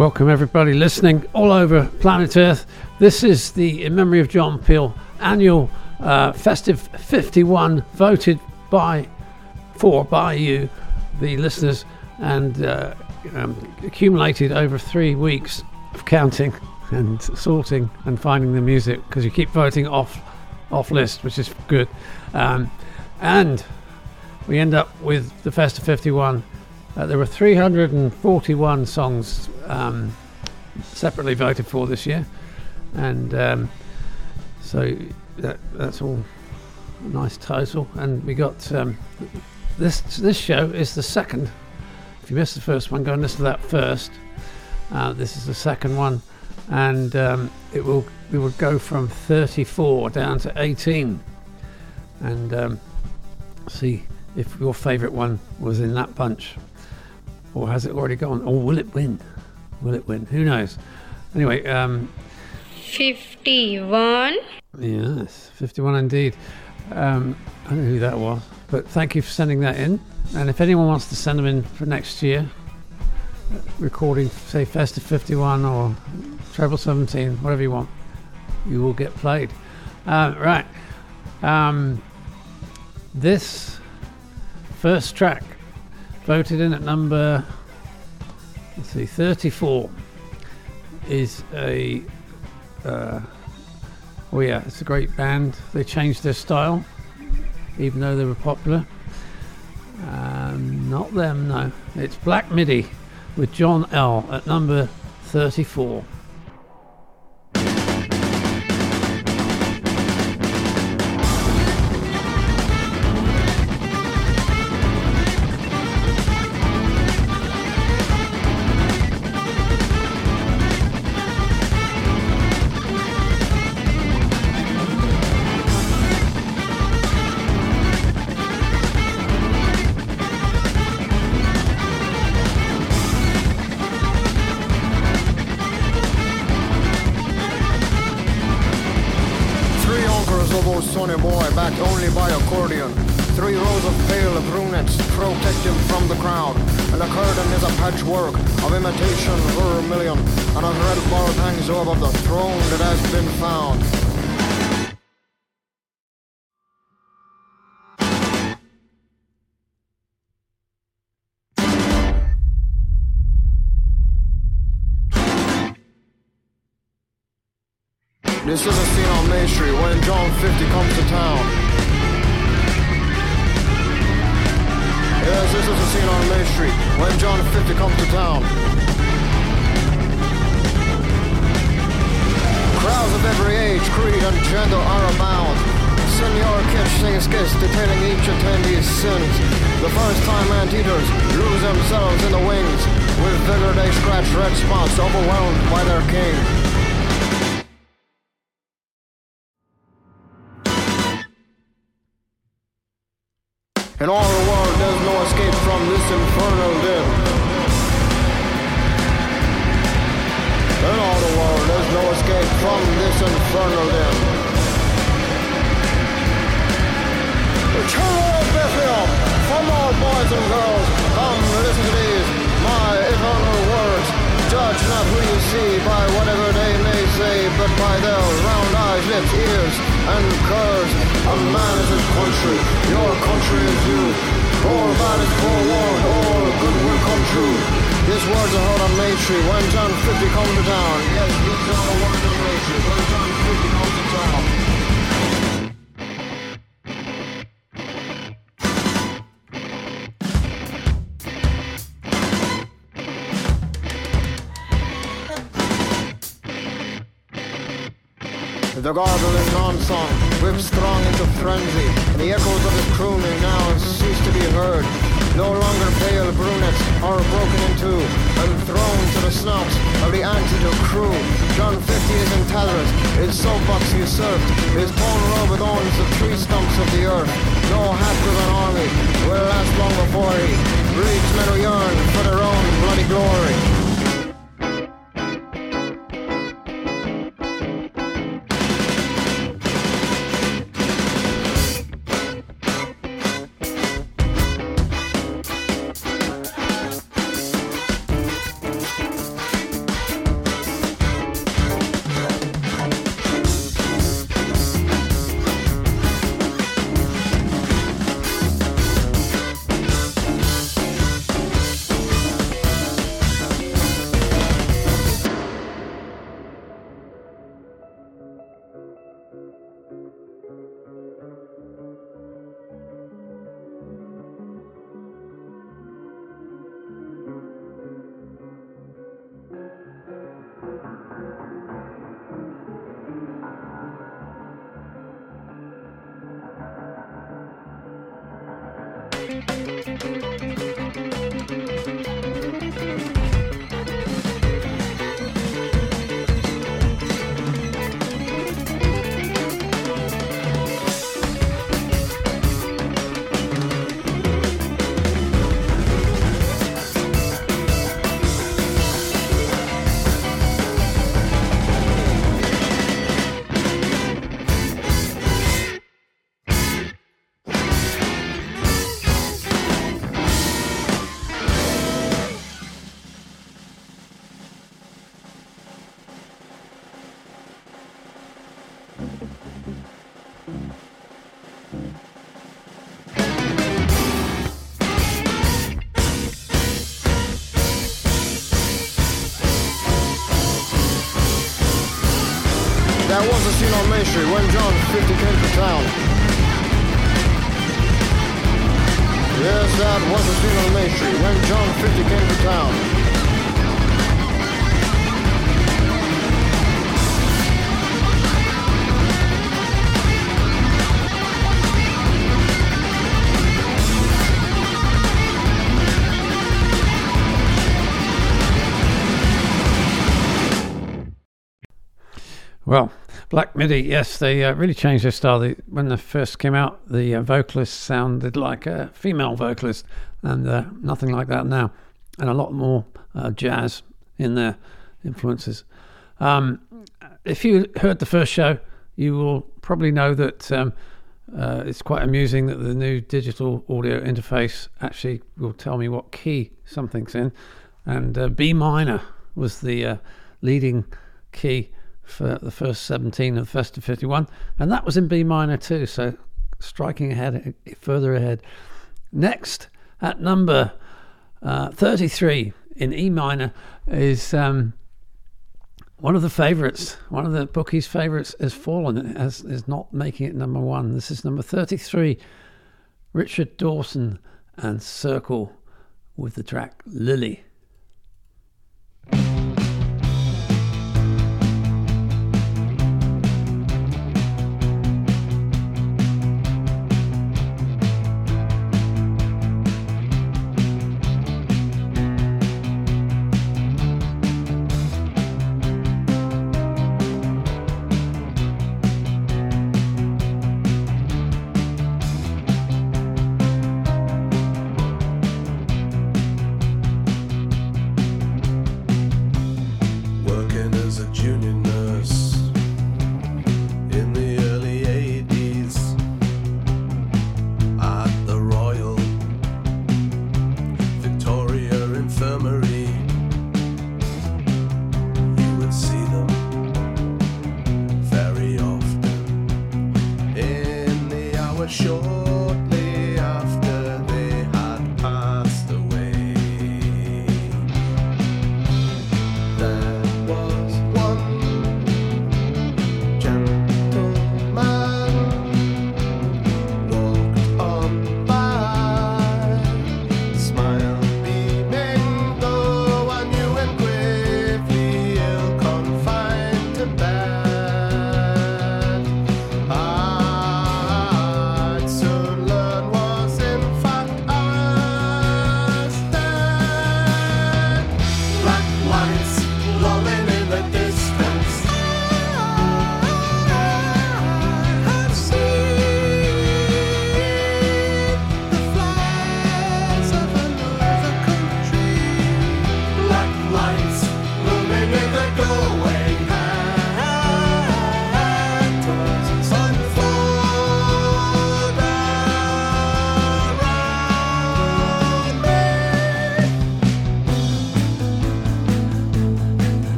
Welcome, everybody listening all over planet Earth. This is the In Memory of John Peel annual uh, Festive 51, voted by, for, by you, the listeners, and uh, um, accumulated over three weeks of counting and sorting and finding the music because you keep voting off off list, which is good. Um, and we end up with the Festive 51. Uh, there were 341 songs um, separately voted for this year, and um, so that, that's all a nice total. And we got um, this this show is the second. If you missed the first one, go and listen to that first. Uh, this is the second one, and um, it will we will go from 34 down to 18, and um, see if your favourite one was in that bunch, or has it already gone, or will it win? Will it win? Who knows? Anyway, um, 51. Yes, 51 indeed. Um, I don't know who that was, but thank you for sending that in. And if anyone wants to send them in for next year, recording, say, Festive 51 or Treble 17, whatever you want, you will get played. Uh, right. Um, this first track voted in at number, let's see, 34 is a. Uh, Oh yeah, it's a great band. They changed their style, even though they were popular. Um, not them, no. It's Black Midi with John L at number 34. This is a scene on Main Street when John 50 comes to town. Yes, this is a scene on Main Street when John 50 comes to town. Crowds of every age, creed, and gender are abound. Senor Kitch sings skits detailing each attendee's sins. The first time anteaters lose themselves in the wings. With vigor they scratch red spots, overwhelmed by their king. In all the world, there's no escape from this infernal din. In all the world, there's no escape from this infernal. The children of Bethlehem, from all boys and girls, come listen to these, my eternal words. Judge not who you see by whatever they may say, but by their round eyes, lips, ears, and curves. A man is his country, your country is you. All bad is forewarned, all good will come true. These words are heard on Street when John 50 comes to town. Yes, the Street The garbling non-song whips strong into frenzy, the echoes of his crooning now cease to be heard. No longer pale brunettes are broken in two and thrown to the snouts of the antidote crew. John 50 is in Tethers, his soapbox usurped, his torn robe adorns the tree stumps of the earth. No half-driven army will last long before he breeds men who yearn for their own bloody glory. Main Street when John 50 came to town. Yes, that was a scene on Main Street when John 50 came to town. Well, Black Midi, yes, they uh, really changed their style. They, when they first came out, the uh, vocalist sounded like a female vocalist, and uh, nothing like that now, and a lot more uh, jazz in their influences. Um, if you heard the first show, you will probably know that um, uh, it's quite amusing that the new digital audio interface actually will tell me what key something's in, and uh, B minor was the leading key for the first 17 and of Festive 51, and that was in B minor too, so striking ahead, further ahead. Next, at number uh, 33 in E minor, is um, one of the favourites, one of the bookies' favourites has fallen, as is not making it number one. This is number 33, Richard Dawson and Circle with the track Lily.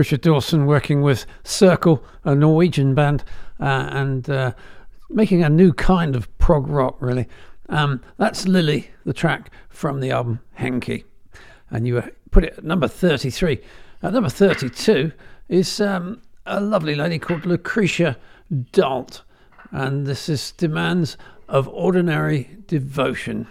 Richard Dawson working with Circle, a Norwegian band, uh, and uh, making a new kind of prog rock, really. Um, that's Lily, the track from the album Henki. And you put it at number 33. At number 32 is um, a lovely lady called Lucrecia Dalt. And this is Demands of Ordinary Devotion.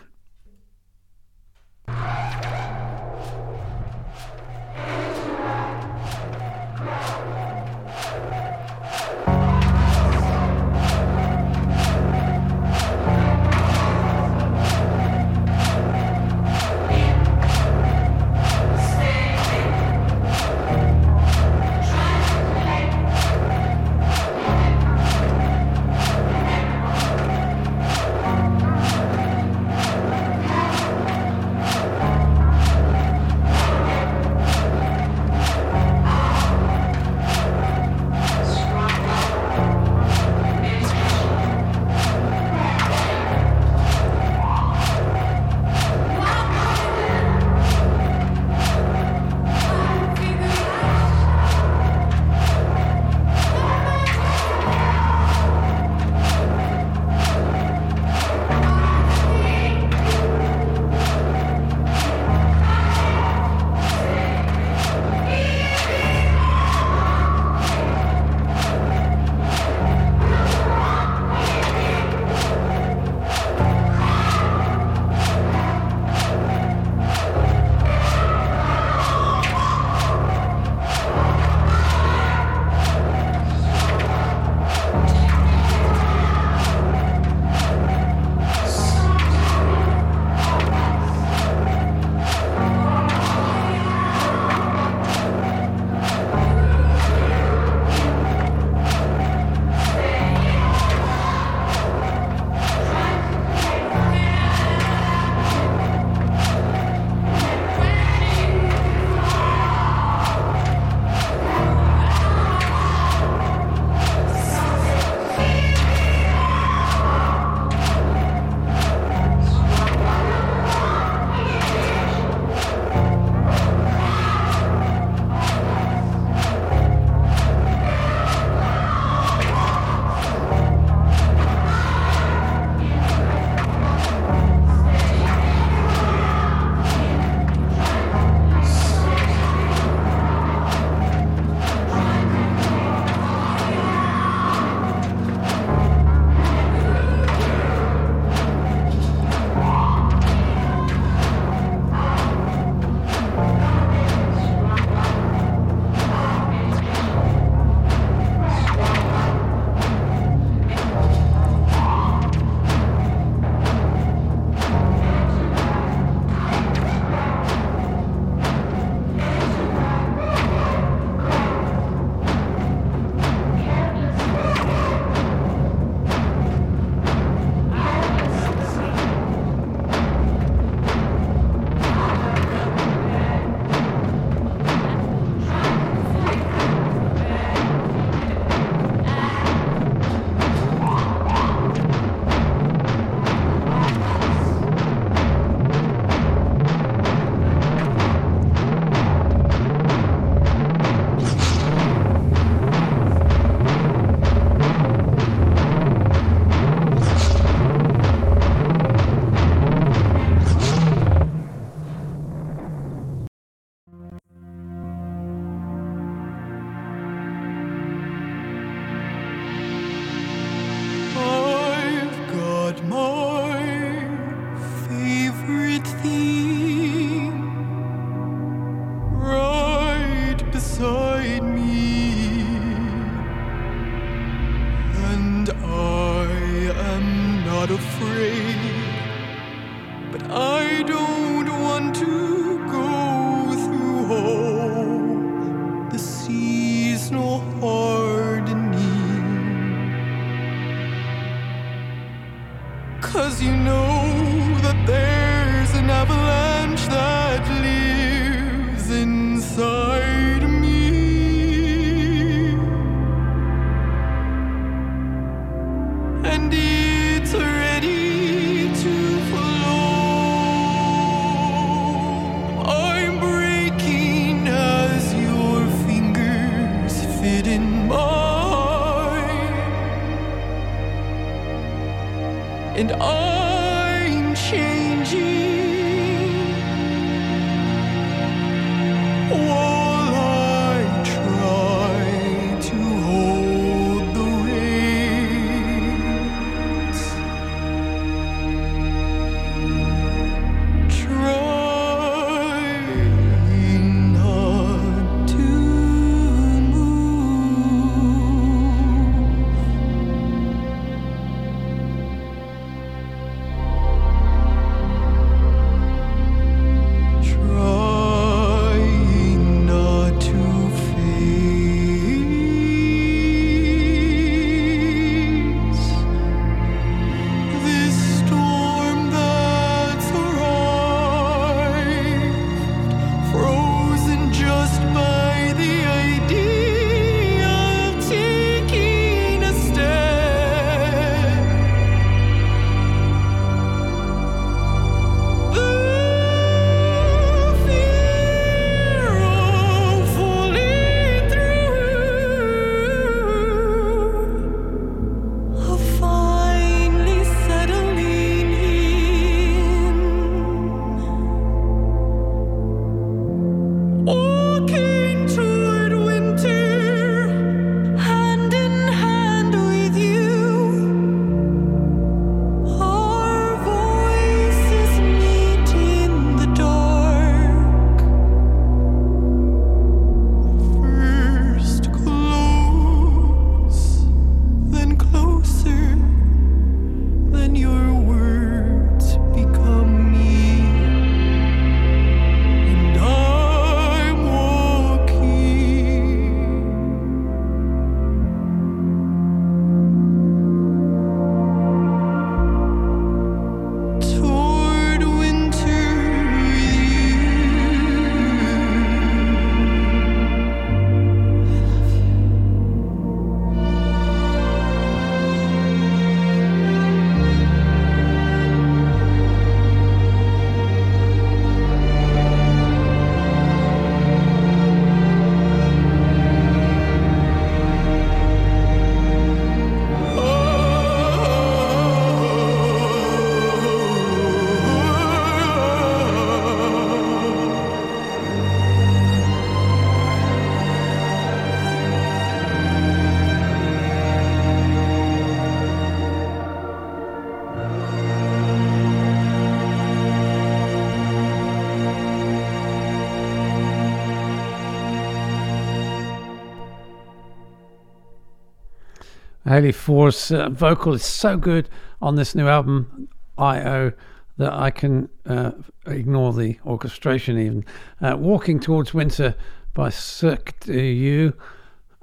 Haley Fohr's uh, vocal is so good on this new album, I.O., that I can uh, ignore the orchestration even. Uh, Walking Towards Winter by Circuit des Yeux.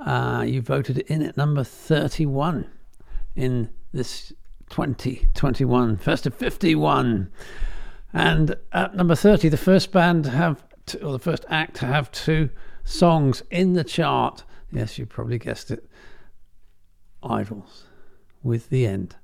Uh, you voted in at number 31 in this 2021, Festive 51. And at number 30, the first band have, or the first act have two songs in the chart. Yes, you probably guessed it idols with the end.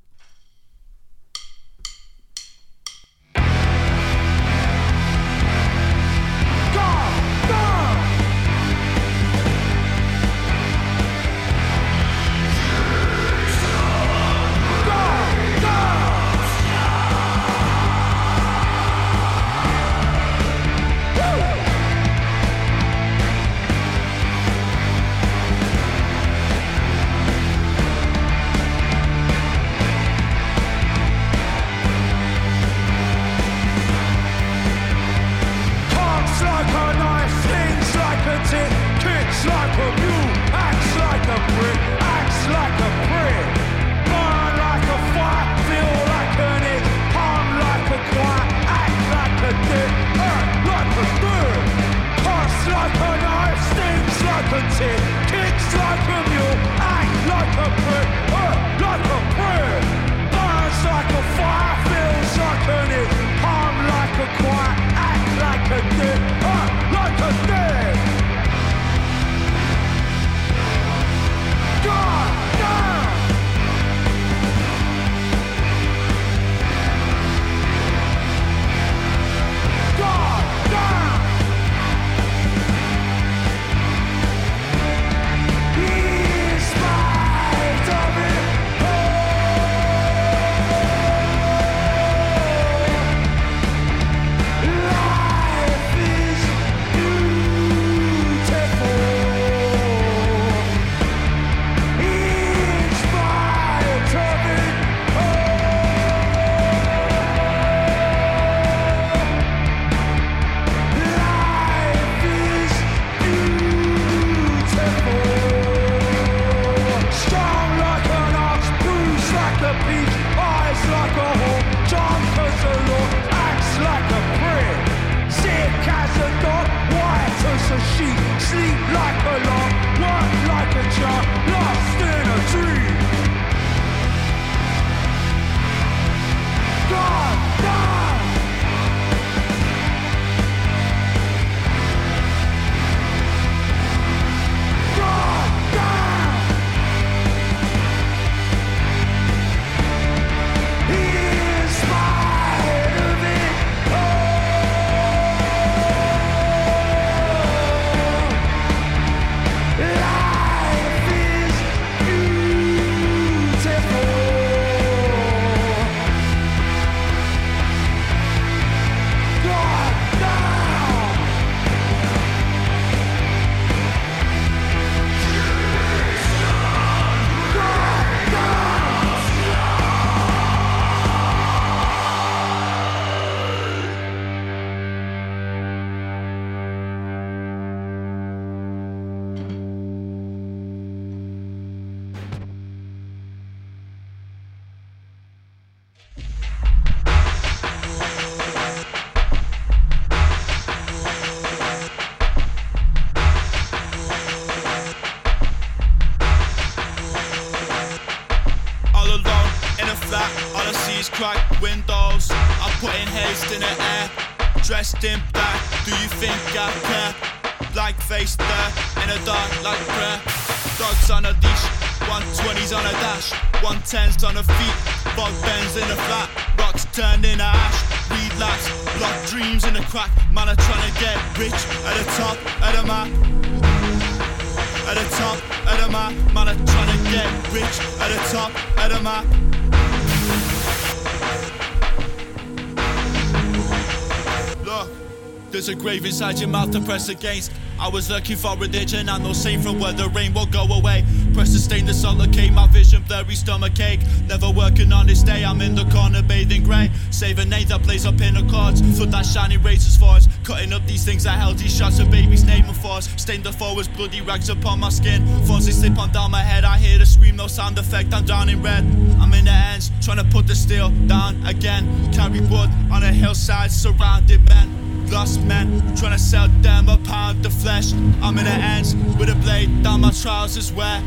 Grave inside your mouth to press against. I was looking for religion and no saint from where the rain will go away. Press the stain, the suffocate, my vision blurry stomach ache. Never working on this day, I'm in the corner bathing grey. Save a name that plays up in the cards. Foot that shining razors for us. Cutting up these things I held these shots of babies name for us. Stained the forwards, bloody rags upon my skin. Thorns they slip on down my head. I hear the scream, no sound effect. I'm down in red. I'm in the ends, trying to put the steel down again. Carry wood on a hillside, surrounded men. Lost men trying to sell them a pound of flesh. I'm in the ends with a blade down my trousers where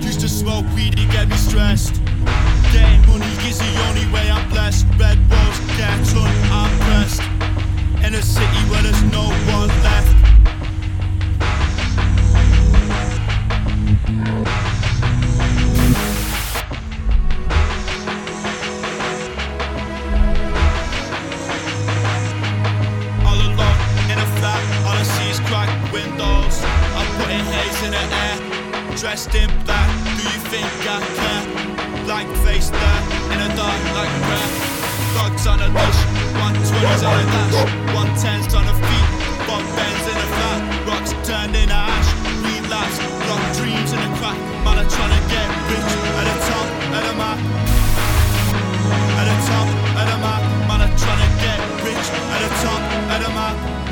used to smoke weed to get me stressed. Getting money is the only way I'm blessed. Red rose, get run, I'm pressed. In a city where there's no one left. I'm putting haze in the air. Dressed in black, do you think I care? Black face there in the dark like prayer. Dogs on a leash, 120s on a dash, 110s on a feet, bog bends in a flat, rocks turned into ash. Relapse, block dreams in a crack. Man, I'm trying to get rich at the top the map. At the top the map, man, I'm trying to get rich at the top the map.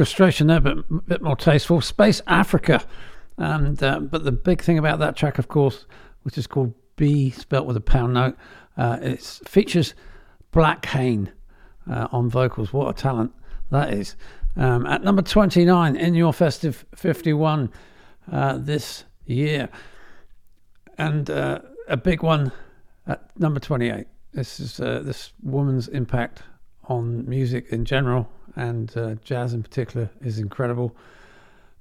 Orchestration there, but a bit more tasteful. Space Afrika, and uh, but the big thing about that track, of course, which is called B, spelt with a pound note, uh, it features Blackhaine uh, on vocals. What a talent that is! Um, at number twenty-nine in your festive fifty-one uh, this year, and uh, a big one at number twenty-eight. This is uh, this woman's impact on music in general and uh, jazz in particular is incredible.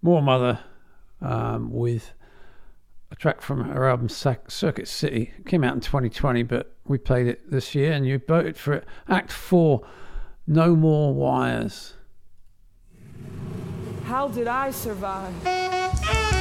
Moor Mother um, with a track from her album Sac- Circuit City. It came out in 2020, but we played it this year and you voted for it. Act 4 No More Wires. How did I survive?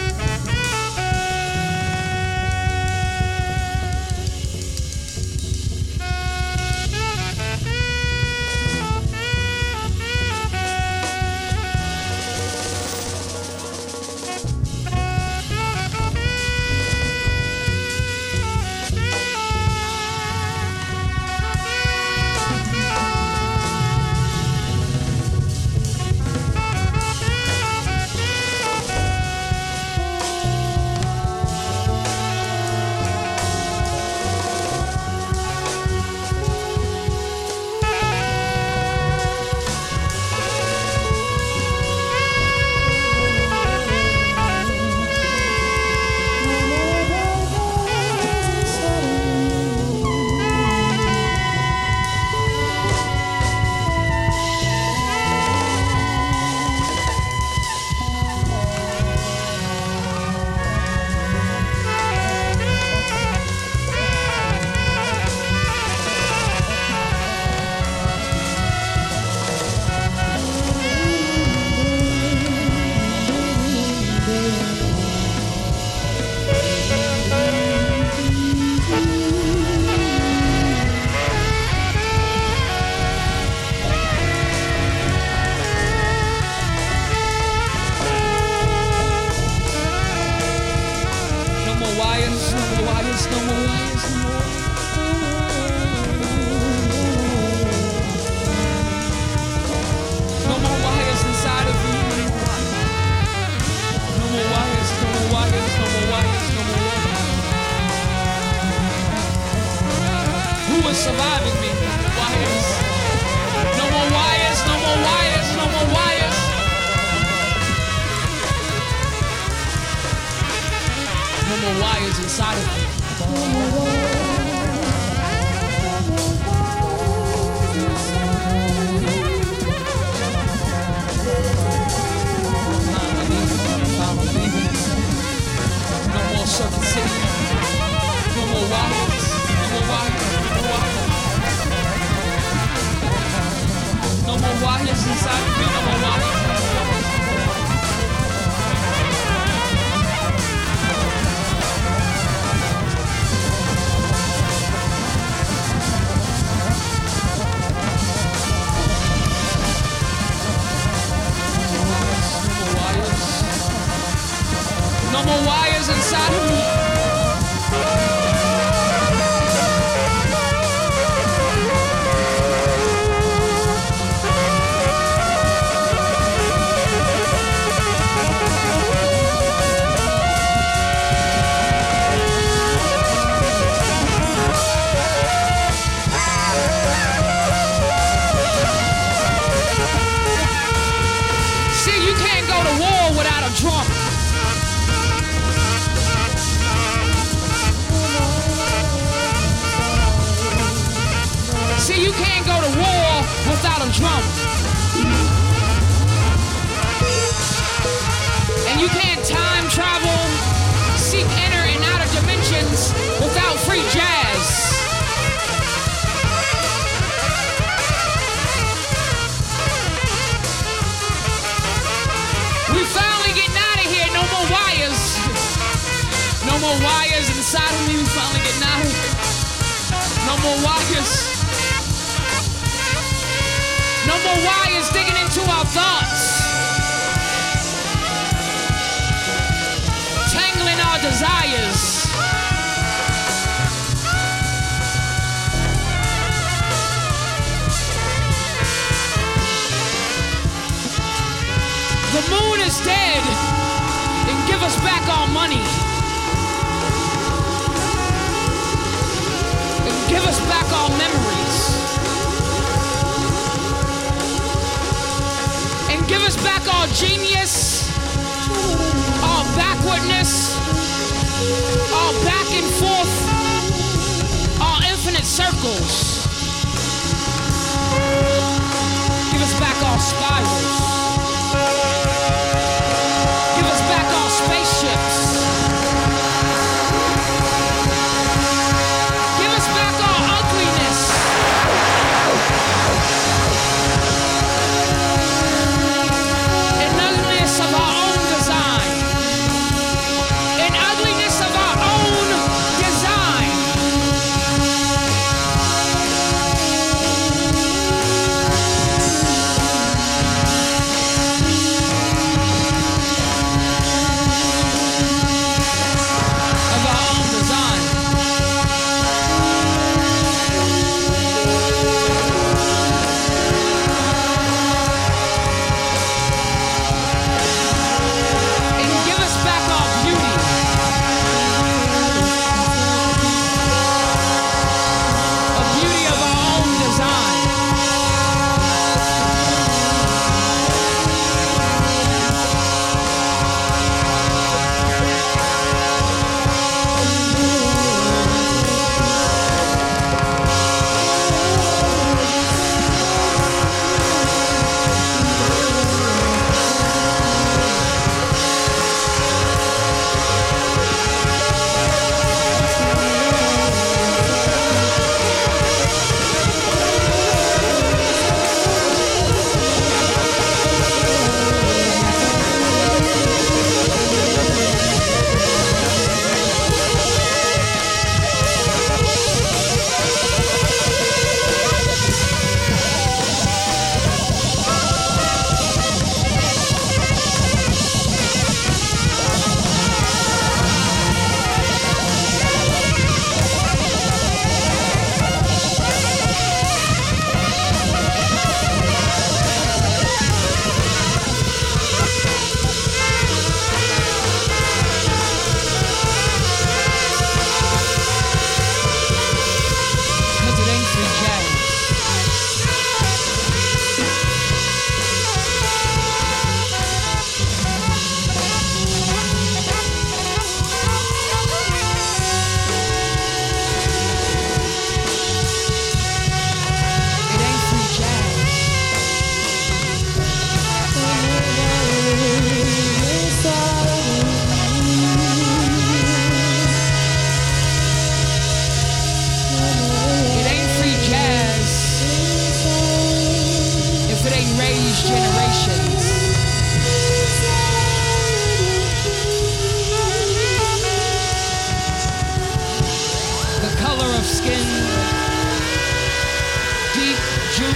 Juke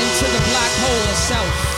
into the black hole of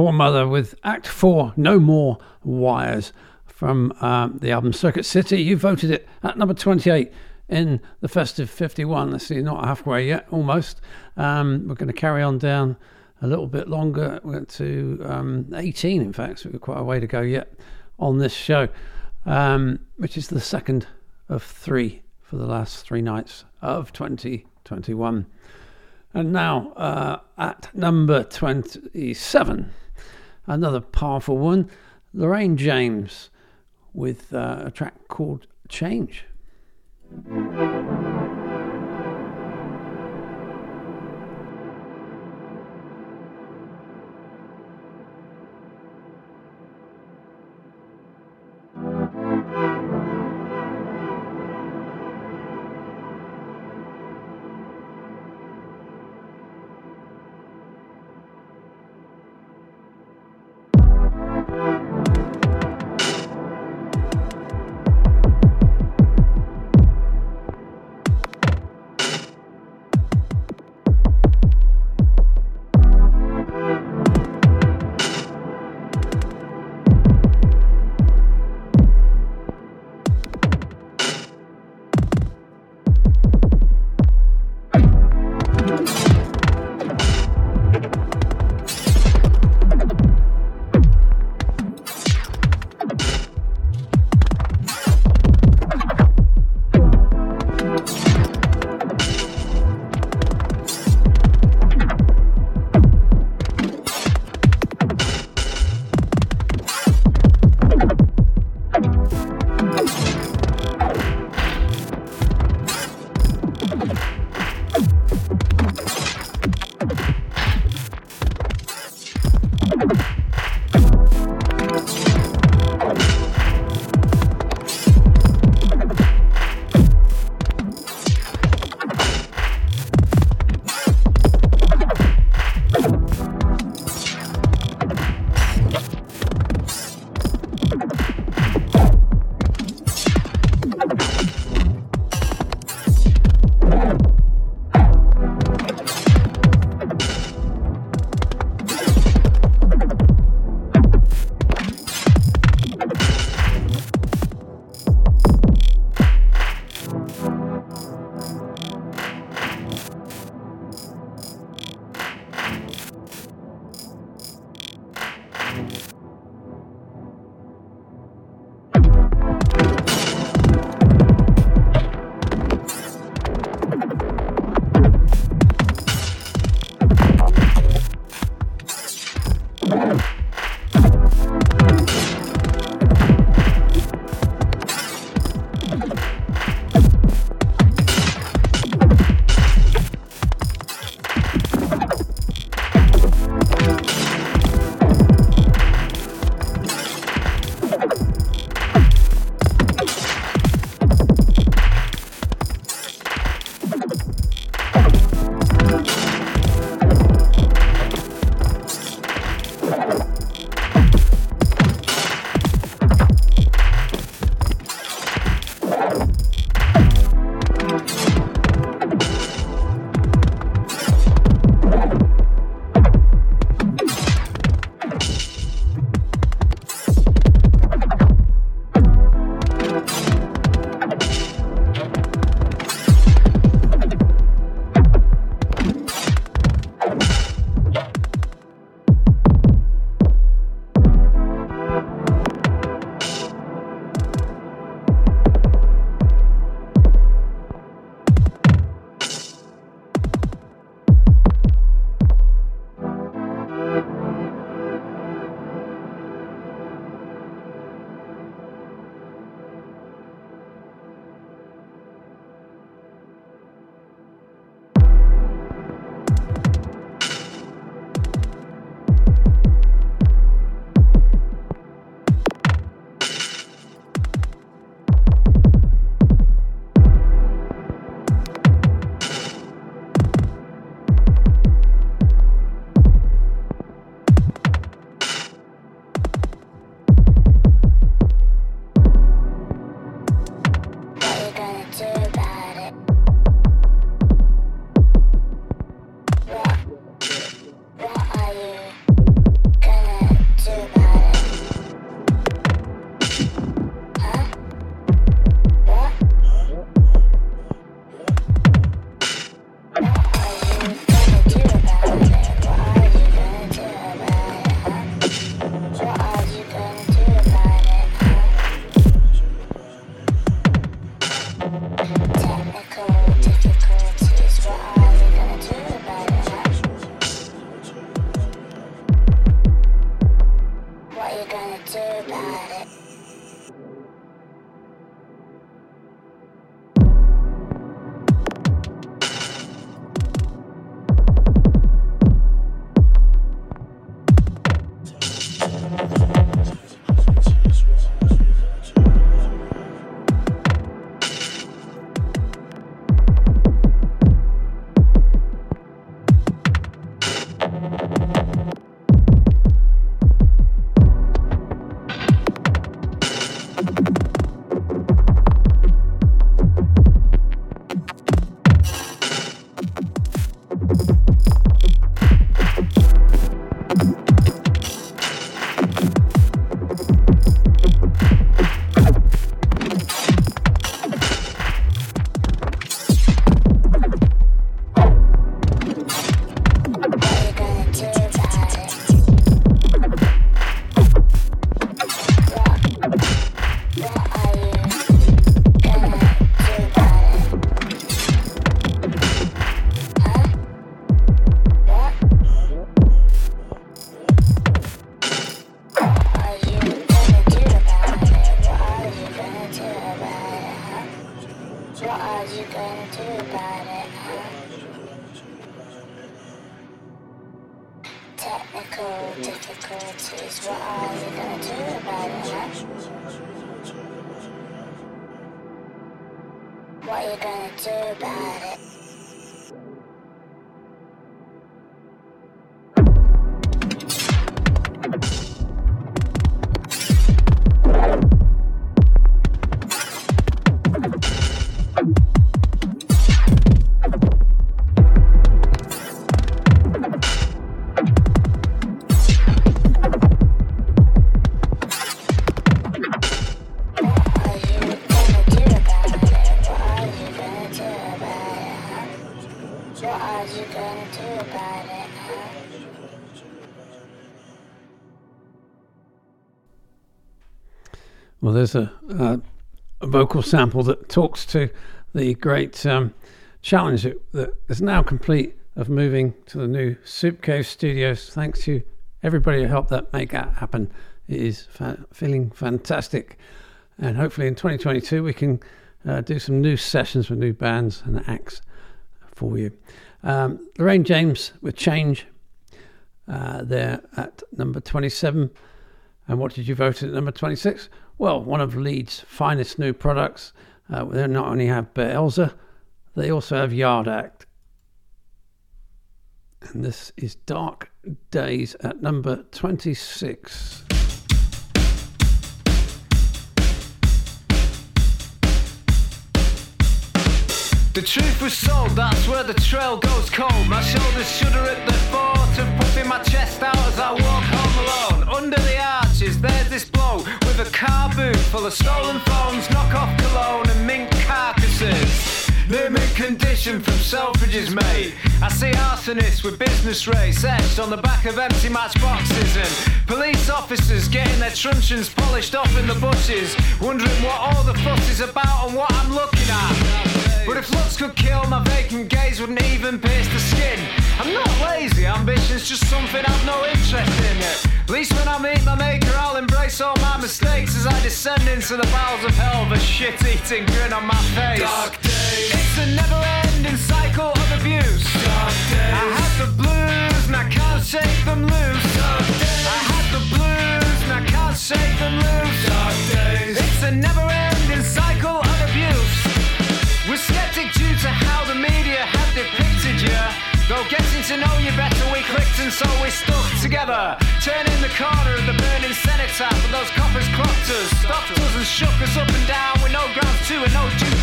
Moor Mother with Act 4, No More Wires from um, the album Circuit City. You voted it at number 28 in the Festive 51. Let's see, not halfway yet, almost. Um, we're going to carry on down a little bit longer. We're to um, 18, in fact, so we've got quite a way to go yet on this show, um, which is the second of three for the last three nights of 2021. And now uh, at number 27, another powerful one, Lorraine James with uh, a track called Change. Vocal sample that talks to the great um, challenge that, that is now complete of moving to the new Soup Cave studios. Thanks to everybody who helped that make that happen. It is fa- feeling fantastic, and hopefully in 2022 we can uh, do some new sessions with new bands and acts for you. Um, Lorraine James with Change. Uh, there at number 27. And what did you vote at number 26? Well, one of Leeds' finest new products. Uh, they not only have Beelza, they also have Yard Act. And this is Dark Days at number 26. The truth was sold, that's where the trail goes cold. My shoulders shudder at the thought of puffing my chest out as I walk home alone. Under the arches, there's this blow with a car boot full of stolen phones, knockoff cologne, and mink carcasses. They're condition from Selfridges, mate. I see arsonists with business rates etched on the back of empty matchboxes and police officers getting their truncheons polished off in the bushes, wondering what all the fuss is about and what I'm looking at. But if looks could kill, my vacant gaze wouldn't even pierce the skin. I'm not lazy, ambition's just something I've no interest in. At least when I meet my maker, I'll embrace all my mistakes as I descend into the bowels of hell with a shit-eating grin on my face. Dark days. It's a never-ending cycle of abuse. I had the blues and I can't shake them loose. I had the blues and I can't shake them loose. It's a never-ending cycle of abuse. We're skeptic due to how the media have depicted you. Though getting to know you better, we clicked and so we stuck together. Turning the corner of the burning cenotaph, but those coppers clocked us, stopped us and shook us up and down with no grounds to and no due.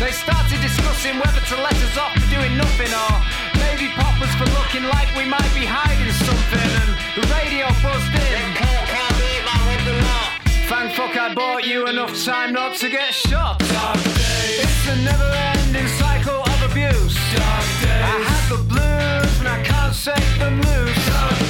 They started discussing whether to let us off for doing nothing or maybe pop us for looking like we might be hiding something. And the radio buzzed in. Thank fuck I bought you enough time not to get shot. Dark days. It's a never ending cycle of abuse. Dark days. I had the blues and I can't shake them loose.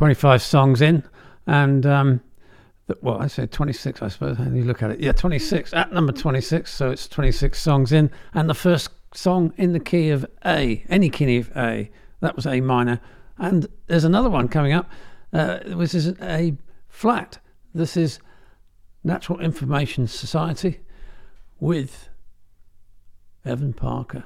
25 songs in, and um, well, I said 26, I suppose. Do you look at it? Yeah, 26 at number 26. So it's 26 songs in, and the first song in the key of A, any key of A. That was A minor, and there's another one coming up, uh, which is A flat. This is Natural Information Society with Evan Parker.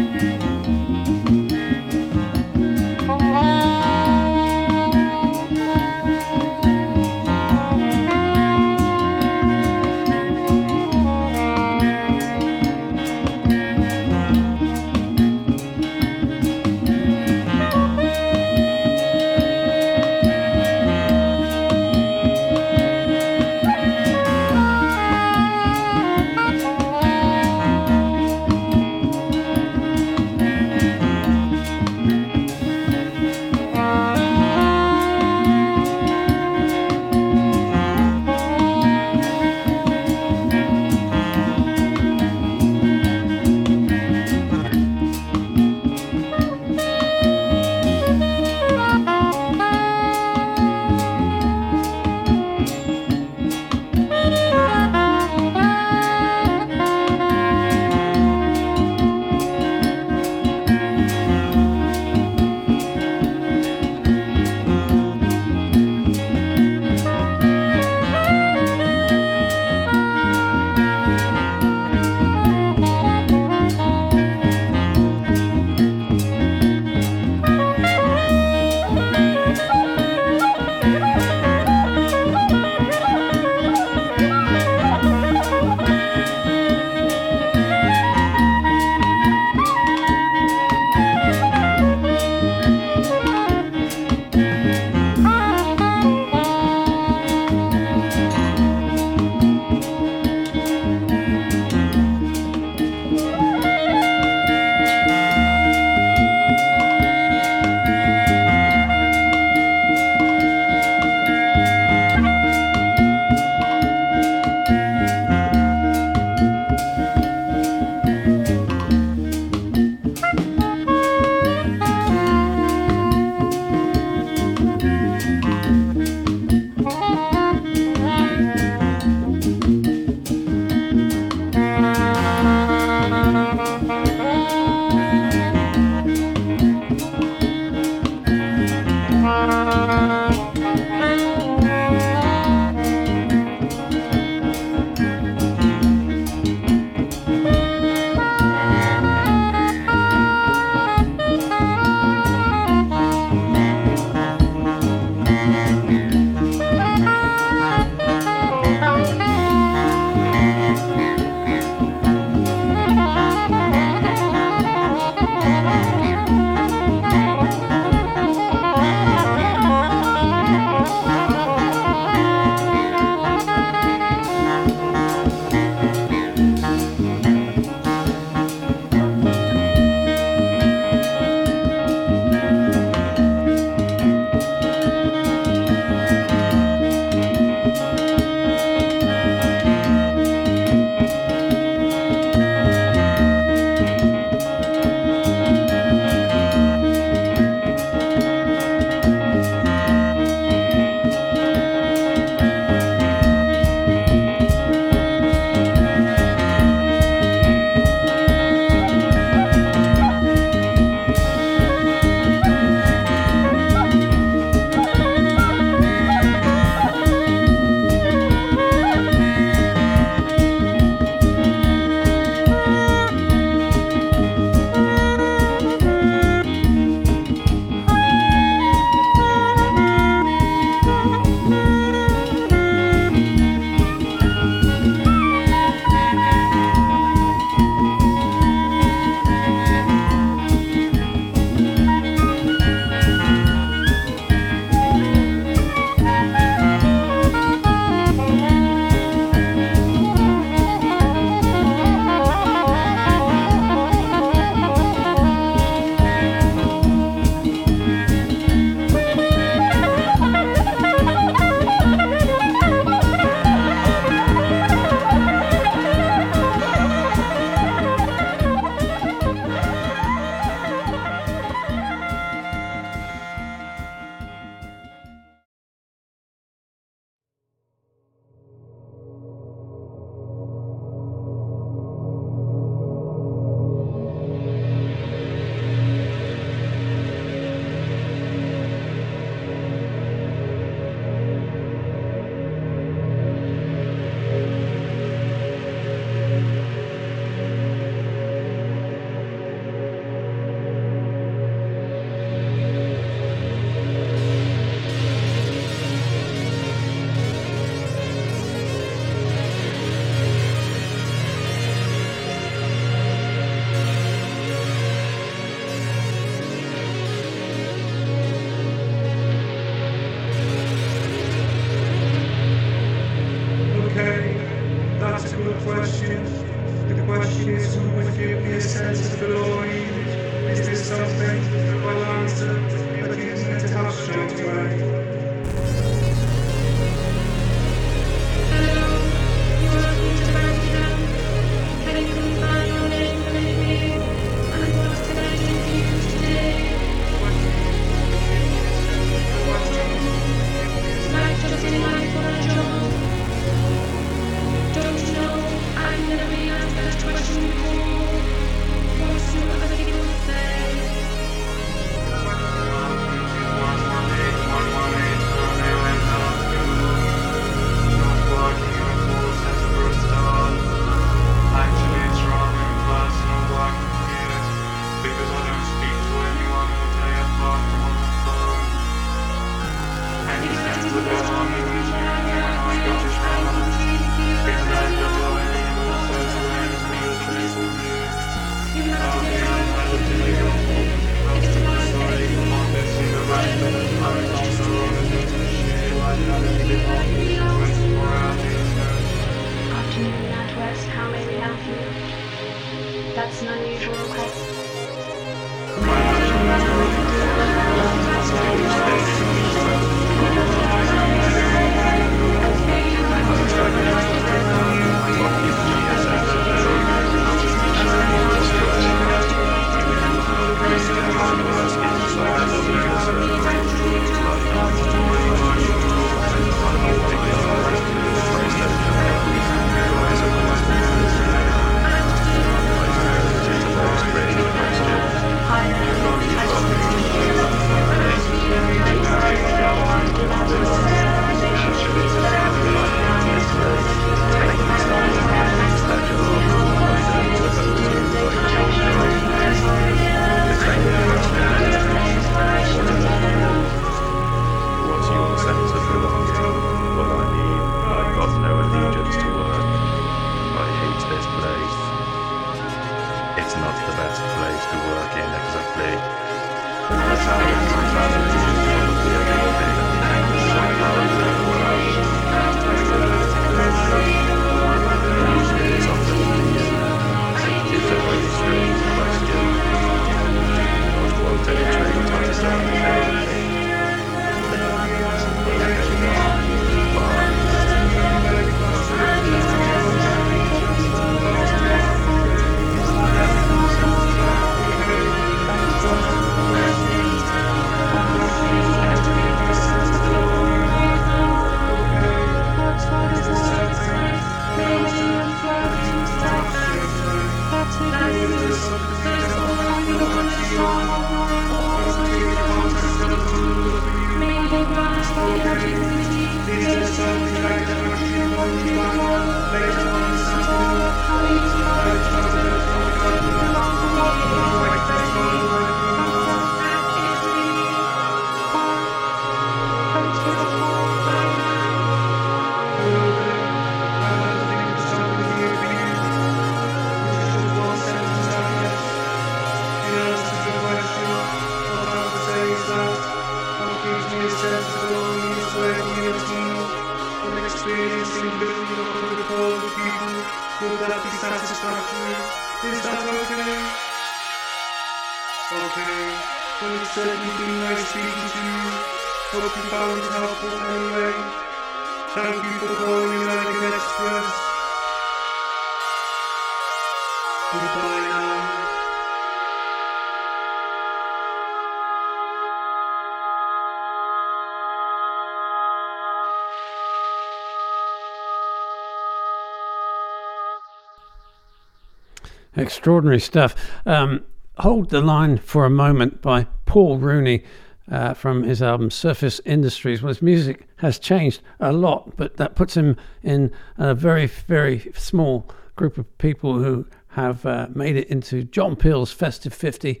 Extraordinary stuff. Um, Hold the Line for a Moment by Paul Rooney uh, from his album Surface Industries. Well, his music has changed a lot, but that puts him in a very, very small group of people who have uh, made it into John Peel's Festive 50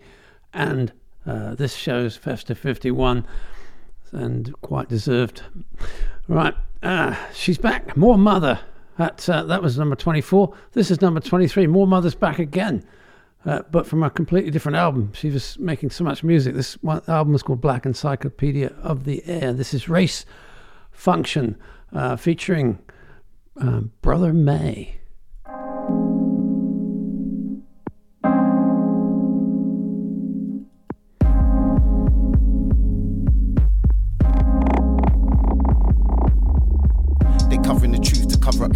and uh, this show's Festive 51, and quite deserved. Right, uh, she's back. Moor Mother. That, uh, that was number 24. This is number 23. Moor Mother's back again, uh, but from a completely different album. She was making so much music. This one album is called Black Encyclopedia of the Air. This is Race Function uh, featuring um, Brother May.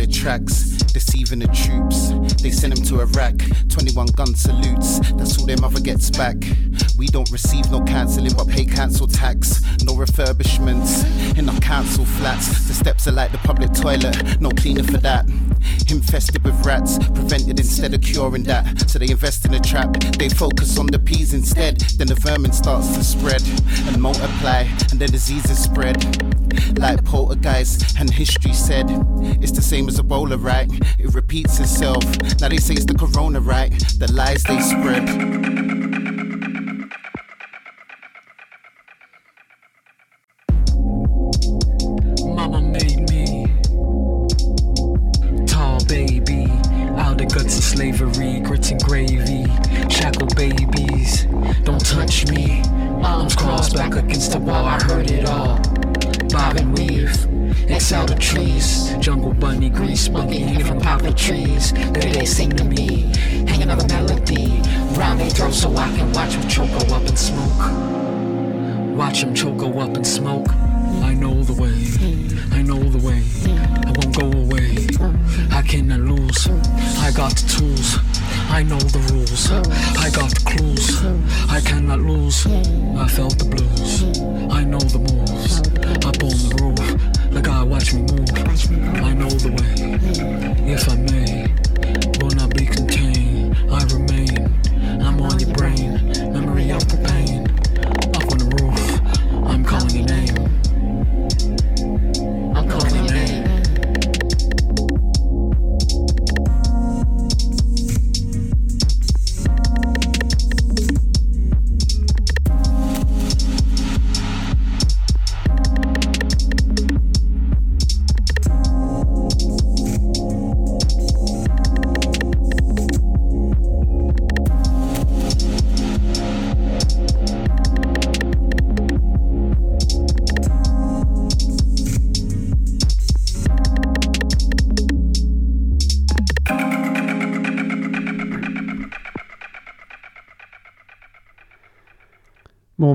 Tracks, deceiving the troops. They send them to Iraq, 21 gun salutes. That's all their mother gets back. We don't receive no cancelling, but pay council tax. No refurbishments in our council flats. The steps are like the public toilet, no cleaner for that. Infested with rats, prevented instead of curing that. So they invest in a trap. They focus on the peas instead. Then the vermin starts to spread and multiply, and the diseases spread like poltergeist. And history said it's the same as Ebola, right? It repeats itself. Now they say it's the corona, right? The lies they spread.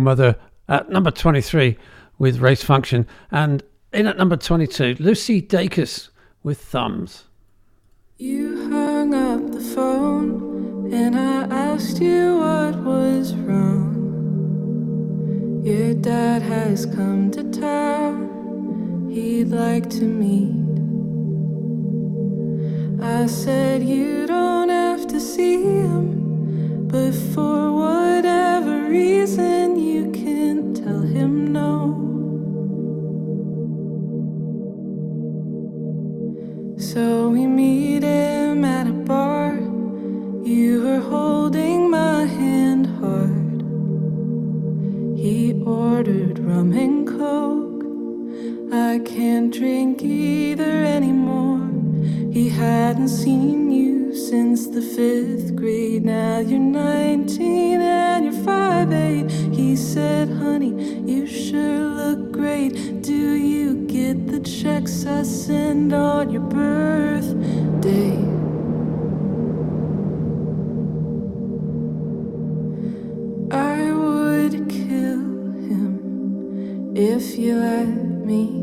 Mother at number 23 with Race Function, and in at number 22, Lucy Dacus with Thumbs. You hung up the phone and I asked you what was wrong. Your dad has come to town, he'd like to meet. I said, You don't have to see him. But for whatever reason, you can't tell him no. So we meet him at a bar. You were holding my hand hard. He ordered rum and coke. I can't drink either anymore. He hadn't seen you since the fifth grade. Now you're 19 and you're 5'8. He said, Honey, you sure look great. Do you get the checks I send on your birthday? I would kill him if you let me.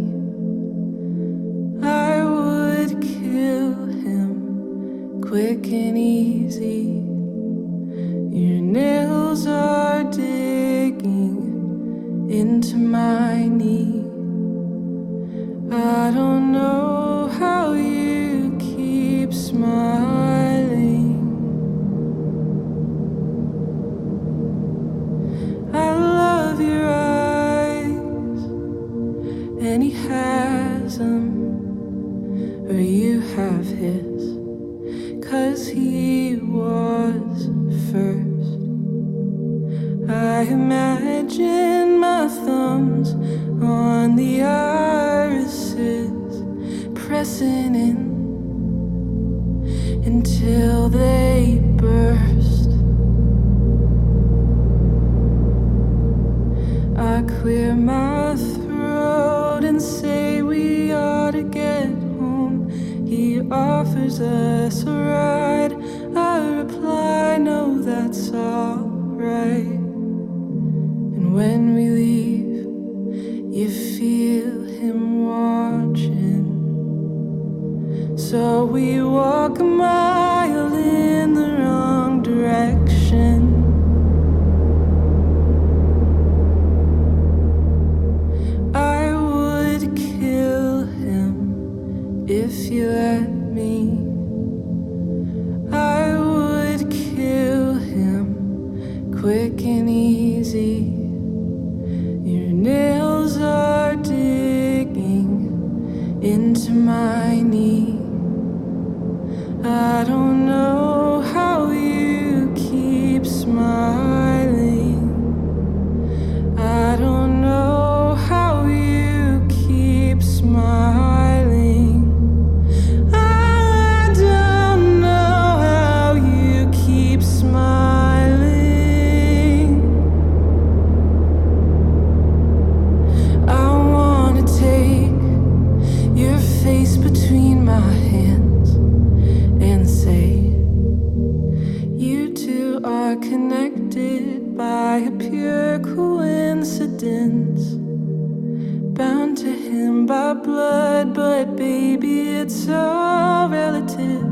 Relative.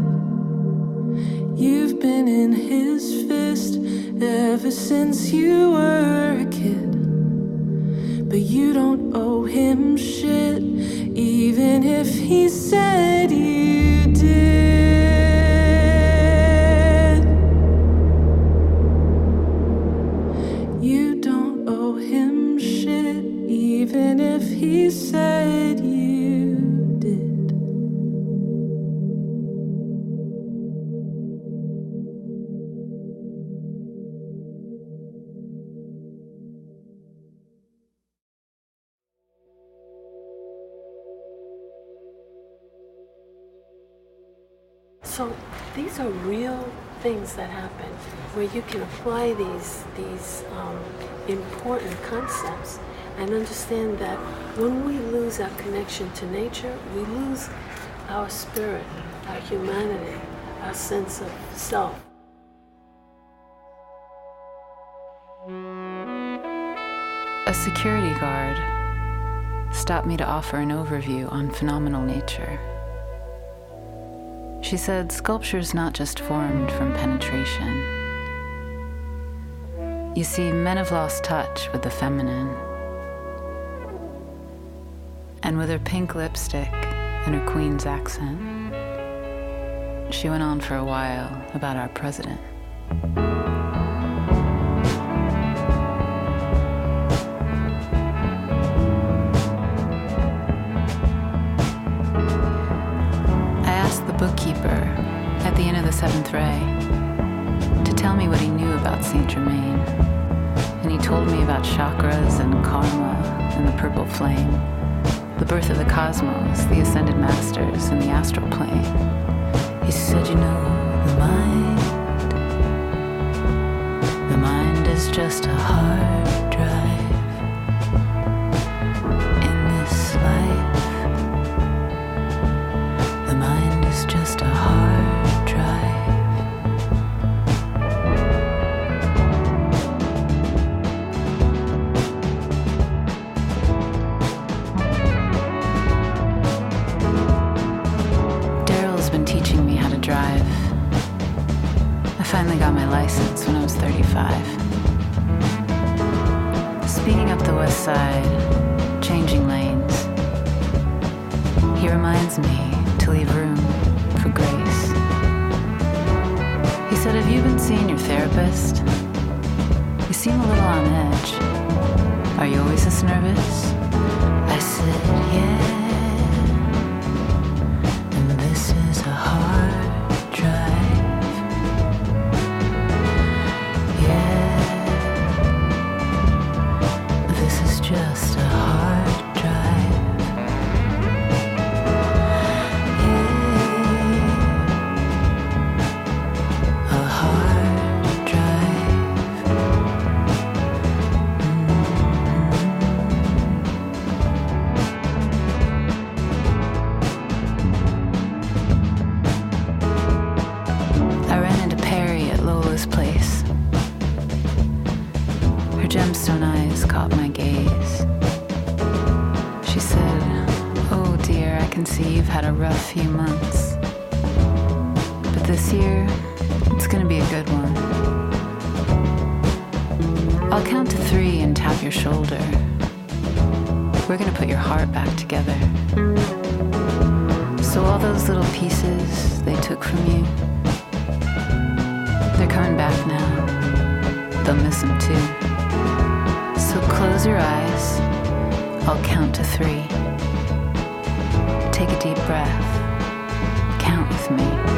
You've been in his fist ever since you were a kid. But you don't owe him shit, even if he said you did. That happen where you can apply these these um, important concepts and understand that when we lose our connection to nature, we lose our spirit, our humanity, our sense of self. A security guard stopped me to offer an overview on phenomenal nature. She said sculpture's not just formed from penetration. You see, men have lost touch with the feminine. And with her pink lipstick and her queen's accent, she went on for a while about our president. Seventh ray to tell me what he knew about Saint Germain. And he told me about chakras and karma and the purple flame, the birth of the cosmos, the ascended masters, and the astral plane. He said, You know, the mind, the mind is just a hard pieces they took from you, they're coming back now. They'll miss them too. So close your eyes. I'll count to three. Take a deep breath. Count with me.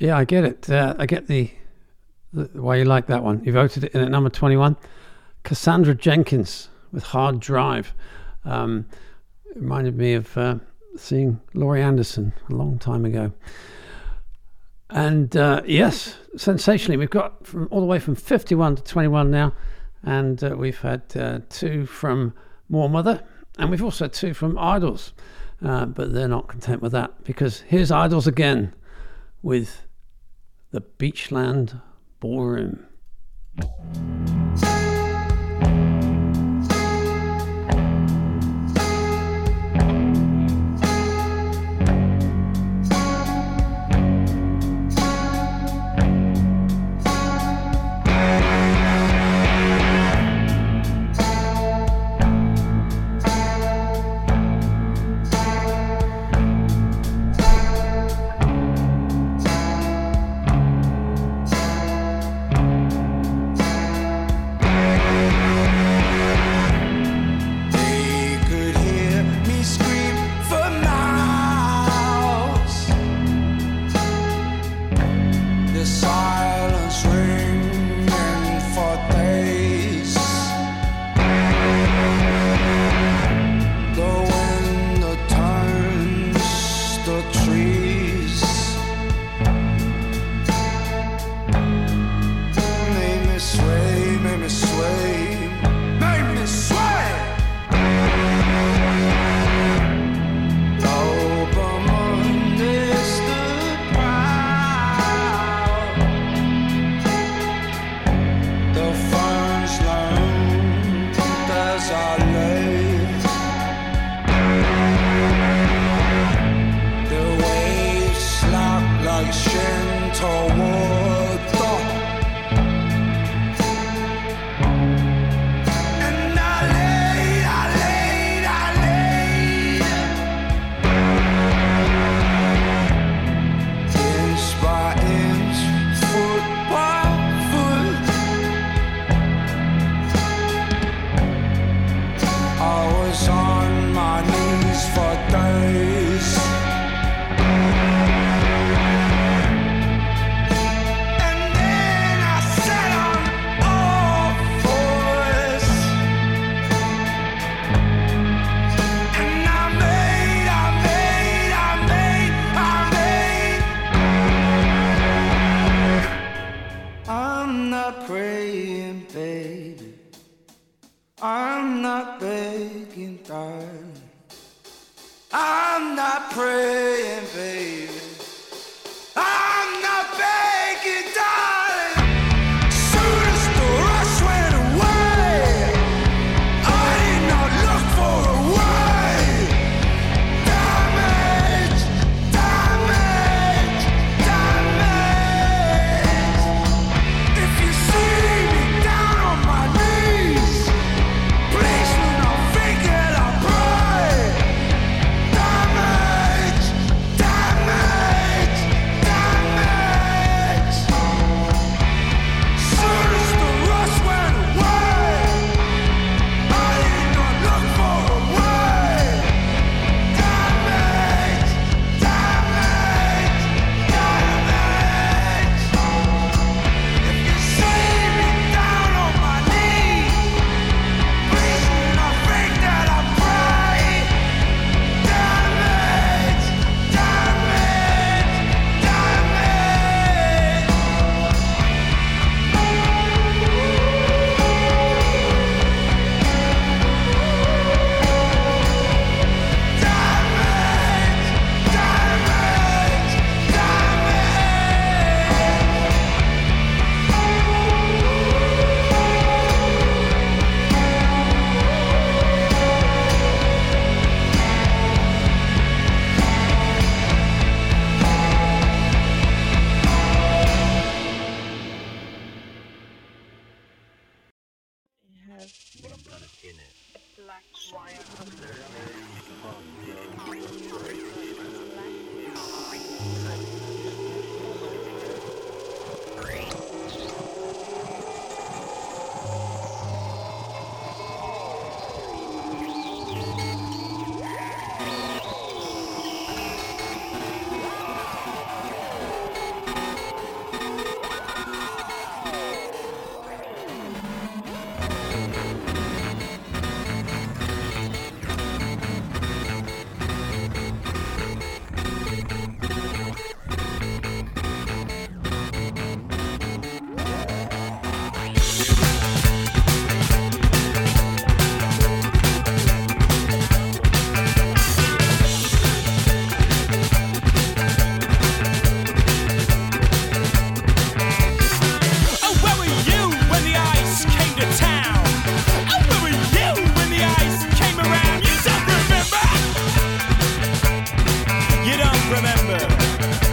Yeah, I get it. Uh, I get the, the, why you like that one. You voted it in at number 21. Cassandra Jenkins with Hard Drive. Um, reminded me of uh, seeing Laurie Anderson a long time ago. And uh, yes, sensationally, we've got from all the way from 51 to 21 now. And uh, we've had uh, two from Moor Mother, and we've also two from IDLES. Uh, but they're not content with that because here's IDLES again with the Beachland Ballroom. remember.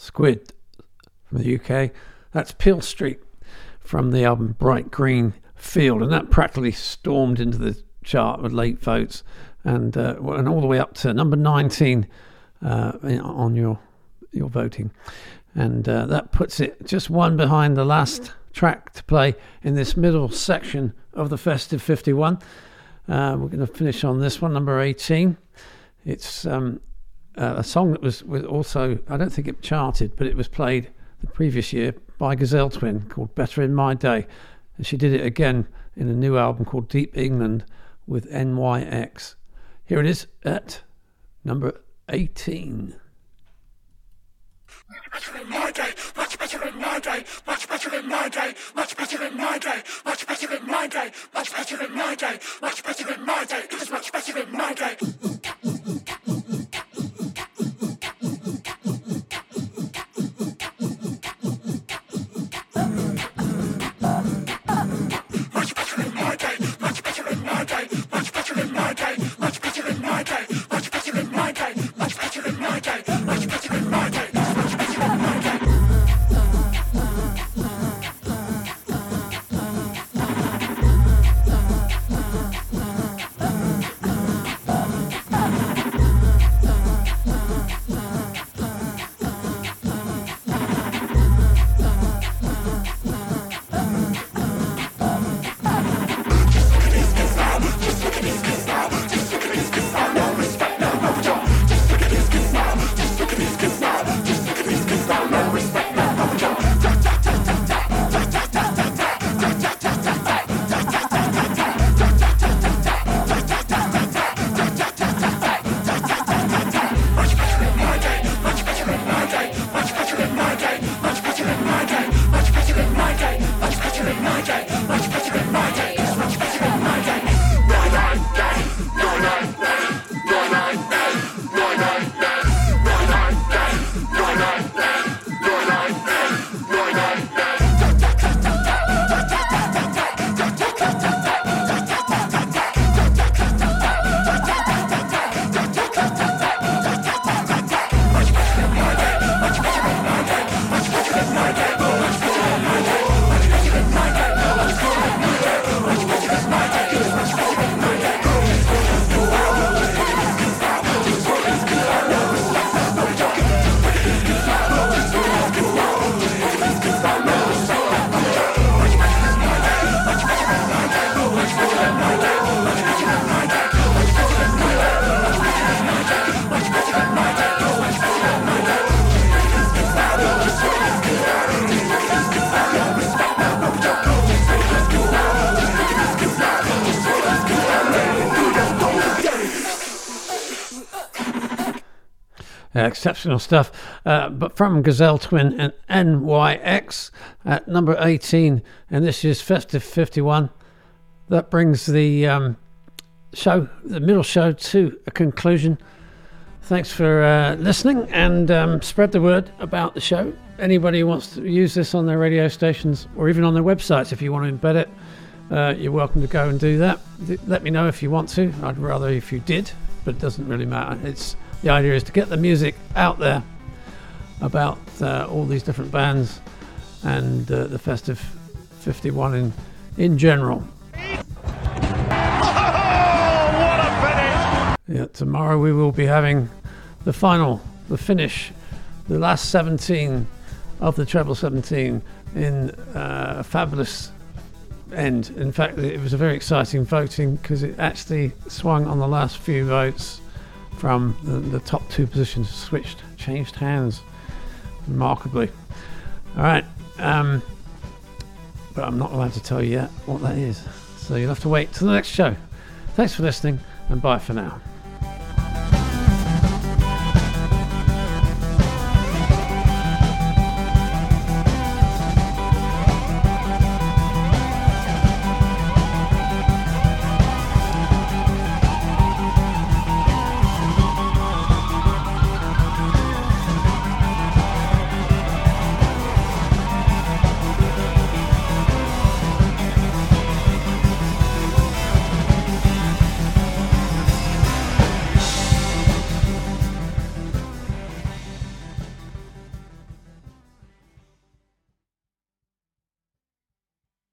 Squid from the UK. That's Peel Street from the album Bright Green Field, and that practically stormed into the chart with late votes, and uh, and all the way up to number 19 uh, on your your voting, and uh, that puts it just one behind the last track to play in this middle section of the festive 51. Uh, we're going to finish on this one, number 18. It's um, uh, a song that was, was also, I don't think it charted, but it was played the previous year by Gazelle Twin called Better in My Day. And she did it again in a new album called Deep England with NYX. Here it is at number 18. Much better in my day, much better in my day, much better in my day, much better in my day, much better in my day, much better in my day, much better in my day, it was much better in my day. Exceptional stuff. Uh, but from Gazelle Twin and NYX at number 18, and this is Festive 51. That brings the um, show, the middle show, to a conclusion. Thanks for uh, listening and um, spread the word about the show. Anybody who wants to use this on their radio stations or even on their websites, if you want to embed it, uh, you're welcome to go and do that. Let me know if you want to. I'd rather if you did, but it doesn't really matter. It's the idea is to get the music out there about uh, all these different bands and uh, the festive 51 in in general. Yeah, tomorrow we will be having the final, the finish, the last 17 of the treble 17 in uh, a fabulous end. In fact, it was a very exciting voting because it actually swung on the last few votes from the, the top two positions, switched, changed hands remarkably. All right, um, but I'm not allowed to tell you yet what that is. So you'll have to wait till the next show. Thanks for listening, and bye for now.